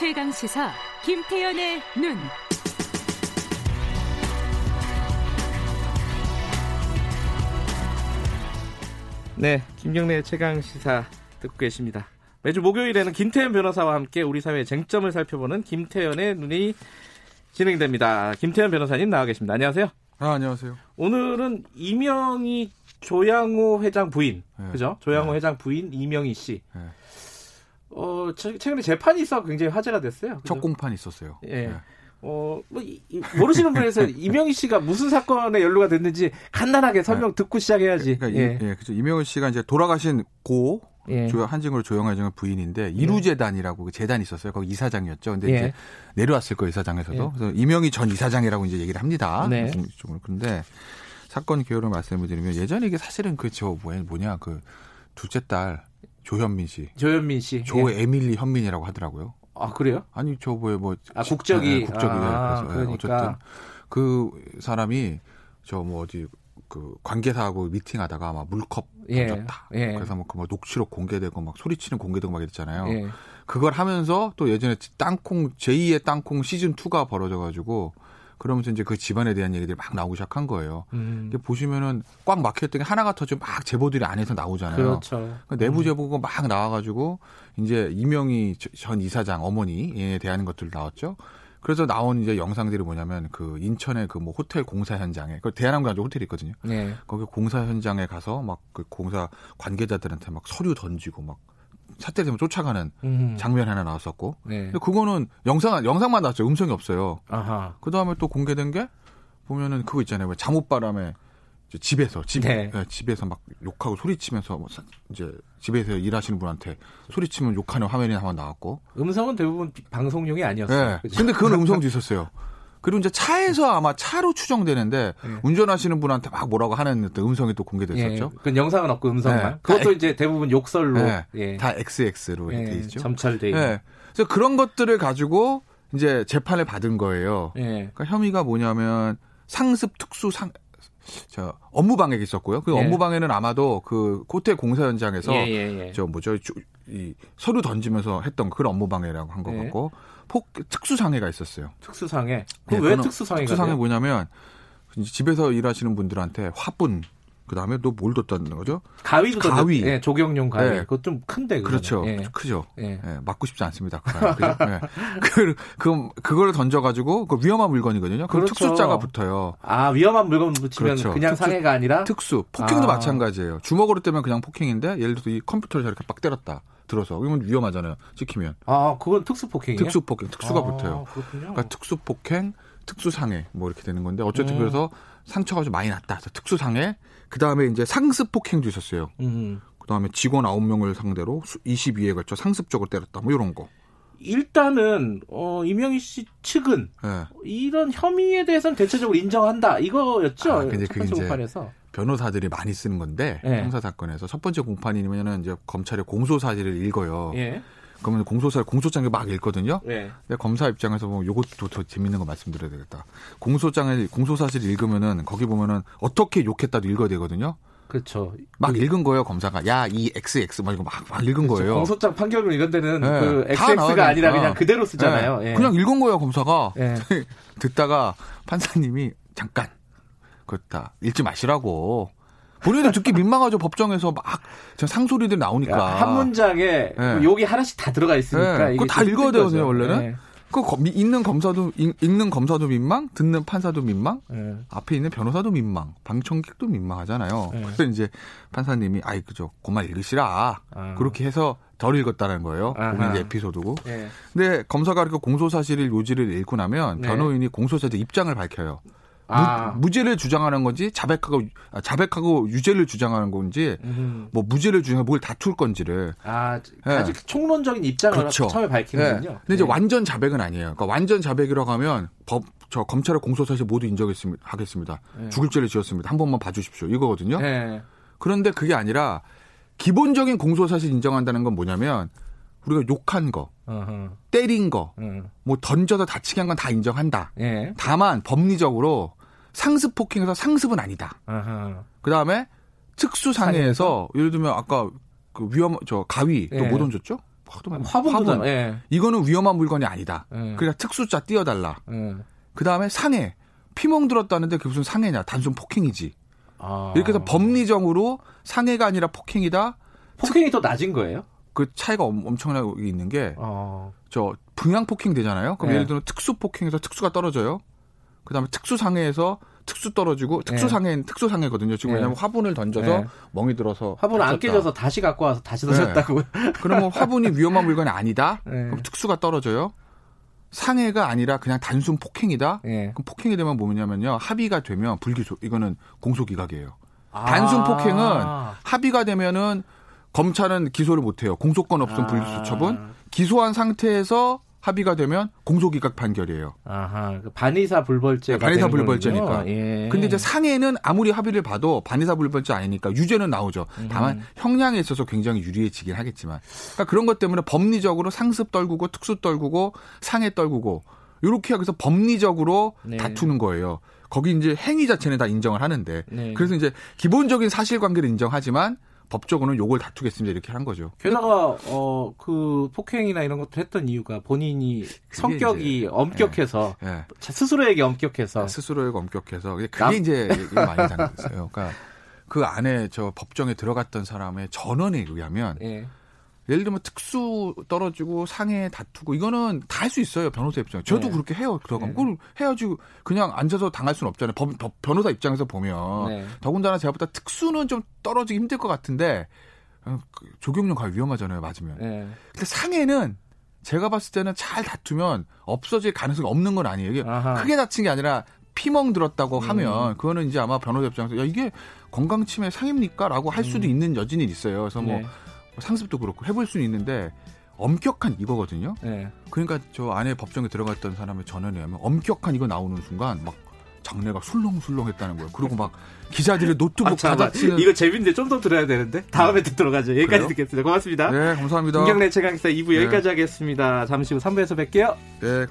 최강 시사 김태현의 눈. 네, 김경래 최강 시사 듣고 계십니다. 매주 목요일에는 김태현 변호사와 함께 우리 사회의 쟁점을 살펴보는 김태현의 눈이 진행됩니다. 김태현 변호사님 나와 계십니다. 안녕하세요. 아, 안녕하세요. 오늘은 이명희 조양호 회장 부인, 네. 그죠? 조양호 네. 회장 부인 이명희 씨. 네. 어, 최근에 재판이 있어 굉장히 화제가 됐어요. 그죠? 첫 공판이 있었어요. 예. 네. 어, 뭐, 이, 모르시는 분에서 이명희 씨가 무슨 사건에 연루가 됐는지 간단하게 설명 네. 듣고 시작해야지. 그러니까 예. 이, 예, 그죠. 이명희 씨가 이제 돌아가신 고 예. 한진으로 조영호 회장의 부인인데 이루재단이라고 그 재단이 있었어요. 거기 이사장이었죠. 근데 예. 이제 내려왔을 거예요, 이사장에서도. 예. 그래서 이명희 전 이사장이라고 이제 얘기를 합니다. 네. 그런데 사건 기호를 말씀을 드리면 예전에 이게 사실은 그 저 뭐냐 그 둘째 딸 조현민 씨. 조현민 씨. 조에밀리 현민이라고 하더라고요. 아 그래요? 아니 저 뭐에 뭐 아, 국적이 네, 국적이 아, 그래서 네, 그러니까. 어쨌든 그 사람이 저 뭐 어디 그 관계사하고 미팅하다가 아마 물컵 예, 던졌다. 예. 그래서 뭐그 뭐 녹취록 공개되고 막 소리치는 공개되고 막 이랬잖아요. 예. 그걸 하면서 또 예전에 땅콩 제2의 땅콩 시즌 2가 벌어져 가지고 그러면서 이제 그 집안에 대한 얘기들이 막 나오기 시작한 거예요. 음. 보시면은 꽉 막혔던 게 하나가 터지면 막 제보들이 안에서 나오잖아요. 그렇죠. 그러니까 내부 음. 제보가 음. 막 나와가지고 이제 이명희 전 이사장 어머니에 대한 것들 나왔죠. 그래서 나온 이제 영상들이 뭐냐면 그 인천의 그 뭐 호텔 공사 현장에 그 대한항공 안쪽 호텔이 있거든요. 네. 거기 공사 현장에 가서 막 그 공사 관계자들한테 막 서류 던지고 막 사태 때문에 쫓아가는 음. 장면 하나 나왔었고. 네. 근데 그거는 영상 영상만 나왔죠. 음성이 없어요. 그 다음에 또 공개된 게 보면은 그거 있잖아요. 잠옷바람에 집에서 집 네. 네, 집에서 막 욕하고 소리치면서 뭐 이제 집에서 일하시는 분한테 소리치면 욕하는 화면이 한번 나왔고 음성은 대부분 방송용이 아니었어요. 네. 근데 그건 음성도 있었어요. 그리고 이제 차에서 아마 차로 추정되는데 네. 운전하시는 분한테 막 뭐라고 하는 음성이 또 공개됐었죠. 예. 그 영상은 없고 음성만. 네. 그것도 이제 대부분 욕설로 네. 예. 다 XX로 이렇게 있죠. 점철돼 있는. 네. 그래서 그런 것들을 가지고 이제 재판을 받은 거예요. 예. 그러니까 혐의가 뭐냐면 상습 특수 상, 저 업무 방해가 있었고요. 그 예. 업무 방해는 아마도 그 호텔 공사 현장에서 예, 예, 예. 저 뭐죠 이 서류 던지면서 했던 그런 업무 방해라고 한것 예. 같고 폭 특수 상해가 있었어요. 특수 상해. 그왜 네, 특수 상해가? 특수 상해 뭐냐면 집에서 일하시는 분들한테 화분 그 다음에 또 뭘 뒀다는 거죠? 가위도 가위. 예, 조경용 가위. 네. 그것 좀 큰데 그거는. 그렇죠. 예. 크죠. 예. 예. 맞고 싶지 않습니다. 그? 예. 그, 그 그걸 던져 가지고 그 위험한 물건이거든요. 그 그렇죠. 특수자가 붙어요. 아, 위험한 물건 붙이면 그렇죠. 그냥 특수, 상해가 아니라 특수. 폭행도 아. 마찬가지예요. 주먹으로 때면 그냥 폭행인데 예를 들어서 이 컴퓨터를 저렇게 빡 때렸다. 들어서 그러면 위험하잖아요. 찍히면. 아, 그건 특수 폭행이에요? 특수 폭행. 특수가 아, 붙어요. 그렇군요. 그러니까 특수 폭행, 특수 상해 뭐 이렇게 되는 건데 어쨌든 음. 그래서 상처가 좀 많이 났다. 특수 상해. 그 다음에 이제 상습 폭행도 있었어요. 음. 그 다음에 직원 9명을 상대로 22회 걸쳐 상습적으로 때렸다. 뭐 이런 거. 일단은 어 이명희 씨 측은 네. 이런 혐의에 대해서는 대체적으로 인정한다 이거였죠. 아, 근데 첫 번째 공판에서 변호사들이 많이 쓰는 건데 네. 형사 사건에서 첫 번째 공판이면은 이제 검찰의 공소 사실을 읽어요. 예. 그러면 공소사 공소장을 막 읽거든요. 네. 근데 검사 입장에서 보면 요것도 더 재밌는 거 말씀드려야 되겠다. 공소장을 공소사실 읽으면은 거기 보면은 어떻게 욕했다도 읽어야 되거든요. 그렇죠. 막 그, 읽은 거예요 검사가. 야 이 XX 막 이거 막, 막 읽은 그렇죠. 거예요. 공소장 판결문 이런 데는 네. 그 XX가 아니라 그냥 그대로 쓰잖아요. 네. 예. 그냥 읽은 거예요 검사가. 예. 듣다가 판사님이 잠깐 그렇다 읽지 마시라고. 본인도 듣기 민망하죠 법정에서 막 상소리들 나오니까 그러니까 한 문장에 네. 욕이 하나씩 다 들어가 있으니까 네. 그거 다 읽어야 되거든요 원래는 네. 그 읽는 검사도 읽는 검사도 민망 듣는 판사도 민망 네. 앞에 있는 변호사도 민망 방청객도 민망하잖아요 네. 그래서 이제 판사님이 아이 그죠 그만 읽으시라 아. 그렇게 해서 덜 읽었다는 거예요. 이제 에피소드고. 네. 근데 검사가 이렇게 공소 사실을 요지를 읽고 나면 네. 변호인이 공소사실 입장을 밝혀요. 아. 무, 죄를 주장하는 건지 자백하고 아, 자백하고 유죄를 주장하는 건지 음. 뭐 무죄를 주장해 뭘 다툴 건지를 아 아직 네. 총론적인 입장을 그렇죠. 처음에 밝히는군요. 네. 근데 네. 이제 완전 자백은 아니에요. 그러니까 완전 자백이라고 하면 법 저 검찰의 공소사실 모두 인정했습니다. 하겠습니다. 네. 죽을 죄를 지었습니다. 한 번만 봐주십시오. 이거거든요. 네. 그런데 그게 아니라 기본적인 공소사실 인정한다는 건 뭐냐면 우리가 욕한 거, 어허. 때린 거, 음. 뭐 던져서 다치게 한 건 다 인정한다. 예. 다만 법리적으로 상습 폭행에서 상습은 아니다. 그 다음에 특수 상해에서 예를 들면 아까 그 위험 저 가위 예. 또못 많이 화분도 화분. 예. 이거는 위험한 물건이 아니다. 예. 그러니까 특수자 띄워달라. 예. 그 다음에 상해. 피멍 들었다는데 그게 무슨 상해냐. 단순 폭행이지. 아. 이렇게 해서 법리적으로 상해가 아니라 폭행이다. 폭행이 더 낮은 거예요? 그 차이가 엄- 엄청나게 있는 게, 어. 저, 분양 폭행 되잖아요? 그럼 네. 예를 들면 특수 폭행에서 특수가 떨어져요? 그 다음에 특수 상해에서 특수 떨어지고, 특수 상해는 특수 상해거든요. 지금 네. 왜냐면 화분을 던져서 네. 멍이 들어서. 화분 안 다쳤다. 깨져서 다시 갖고 와서 다시 네. 던졌다고. 그러면 화분이 위험한 물건이 아니다? 네. 그럼 특수가 떨어져요? 상해가 아니라 그냥 단순 폭행이다? 예. 그럼 폭행이 되면 뭐냐면요. 합의가 되면 불기소, 이거는 공소기각이에요. 아. 단순 폭행은 합의가 되면은 검찰은 기소를 못해요. 공소권 없음 아. 불기소 처분. 기소한 상태에서 합의가 되면 공소기각 판결이에요. 아하. 그 반의사 불벌죄가 네, 반의사 불벌죄니까. 예. 근데 이제 상해는 아무리 합의를 봐도 반의사 불벌죄 아니니까 유죄는 나오죠. 다만 음. 형량에 있어서 굉장히 유리해지긴 하겠지만. 그러니까 그런 것 때문에 법리적으로 상습 떨구고 특수 떨구고 상해 떨구고 이렇게 하면서 법리적으로 네. 다투는 거예요. 거기 이제 행위 자체는 다 인정을 하는데 네. 그래서 이제 기본적인 사실관계를 인정하지만 법적으로는 요걸 다투겠습니다 이렇게 한 거죠. 게다가 어 그 폭행이나 이런 것도 했던 이유가 본인이 성격이 이제, 엄격해서 예. 스스로에게 엄격해서 스스로에게 엄격해서 그게 남- 이제 많이 당했어요. 그러니까 그 안에 저 법정에 들어갔던 사람의 전원에 의하면 예. 예를 들면 특수 떨어지고 상해 다투고 이거는 다 할 수 있어요 변호사 입장. 저도 네. 그렇게 해요 들어가면 네. 그걸 해야지 그냥 앉아서 당할 수는 없잖아요. 법, 법- 변호사 입장에서 보면 네. 더군다나 제가 보다 특수는 좀 떨어지기 힘들 것 같은데 어, 그 조경련 과연 위험하잖아요 맞으면. 예. 근데 상해는 제가 봤을 때는 잘 다투면 없어질 가능성이 없는 건 아니에요. 이게 아하. 음. 크게 다친 게 아니라 피멍 들었다고 하면 그거는 이제 아마 변호사 입장에서 야 이게 건강 침해 상입니까라고 할 수도 있는 여진이 있어요. 그래서 뭐 음. 네. 상습도 그렇고 해볼 수는 있는데 엄격한 이거거든요. 예. 그러니까 저 안에 법정에 들어갔던 사람의 전언에 의하면 엄격한 이거 나오는 순간 막 장내가 술렁술렁했다는 거예요. 그리고 막 기자들이 노트북 아. 받아치는 이거 재밌는데 좀 더 들어야 되는데 다음에 듣도록 하죠. 여기까지 그래요? 듣겠습니다. 고맙습니다. 네 감사합니다. 김경래 최강기사 2부 네. 여기까지 하겠습니다. 잠시 후 3부에서 뵐게요. 네.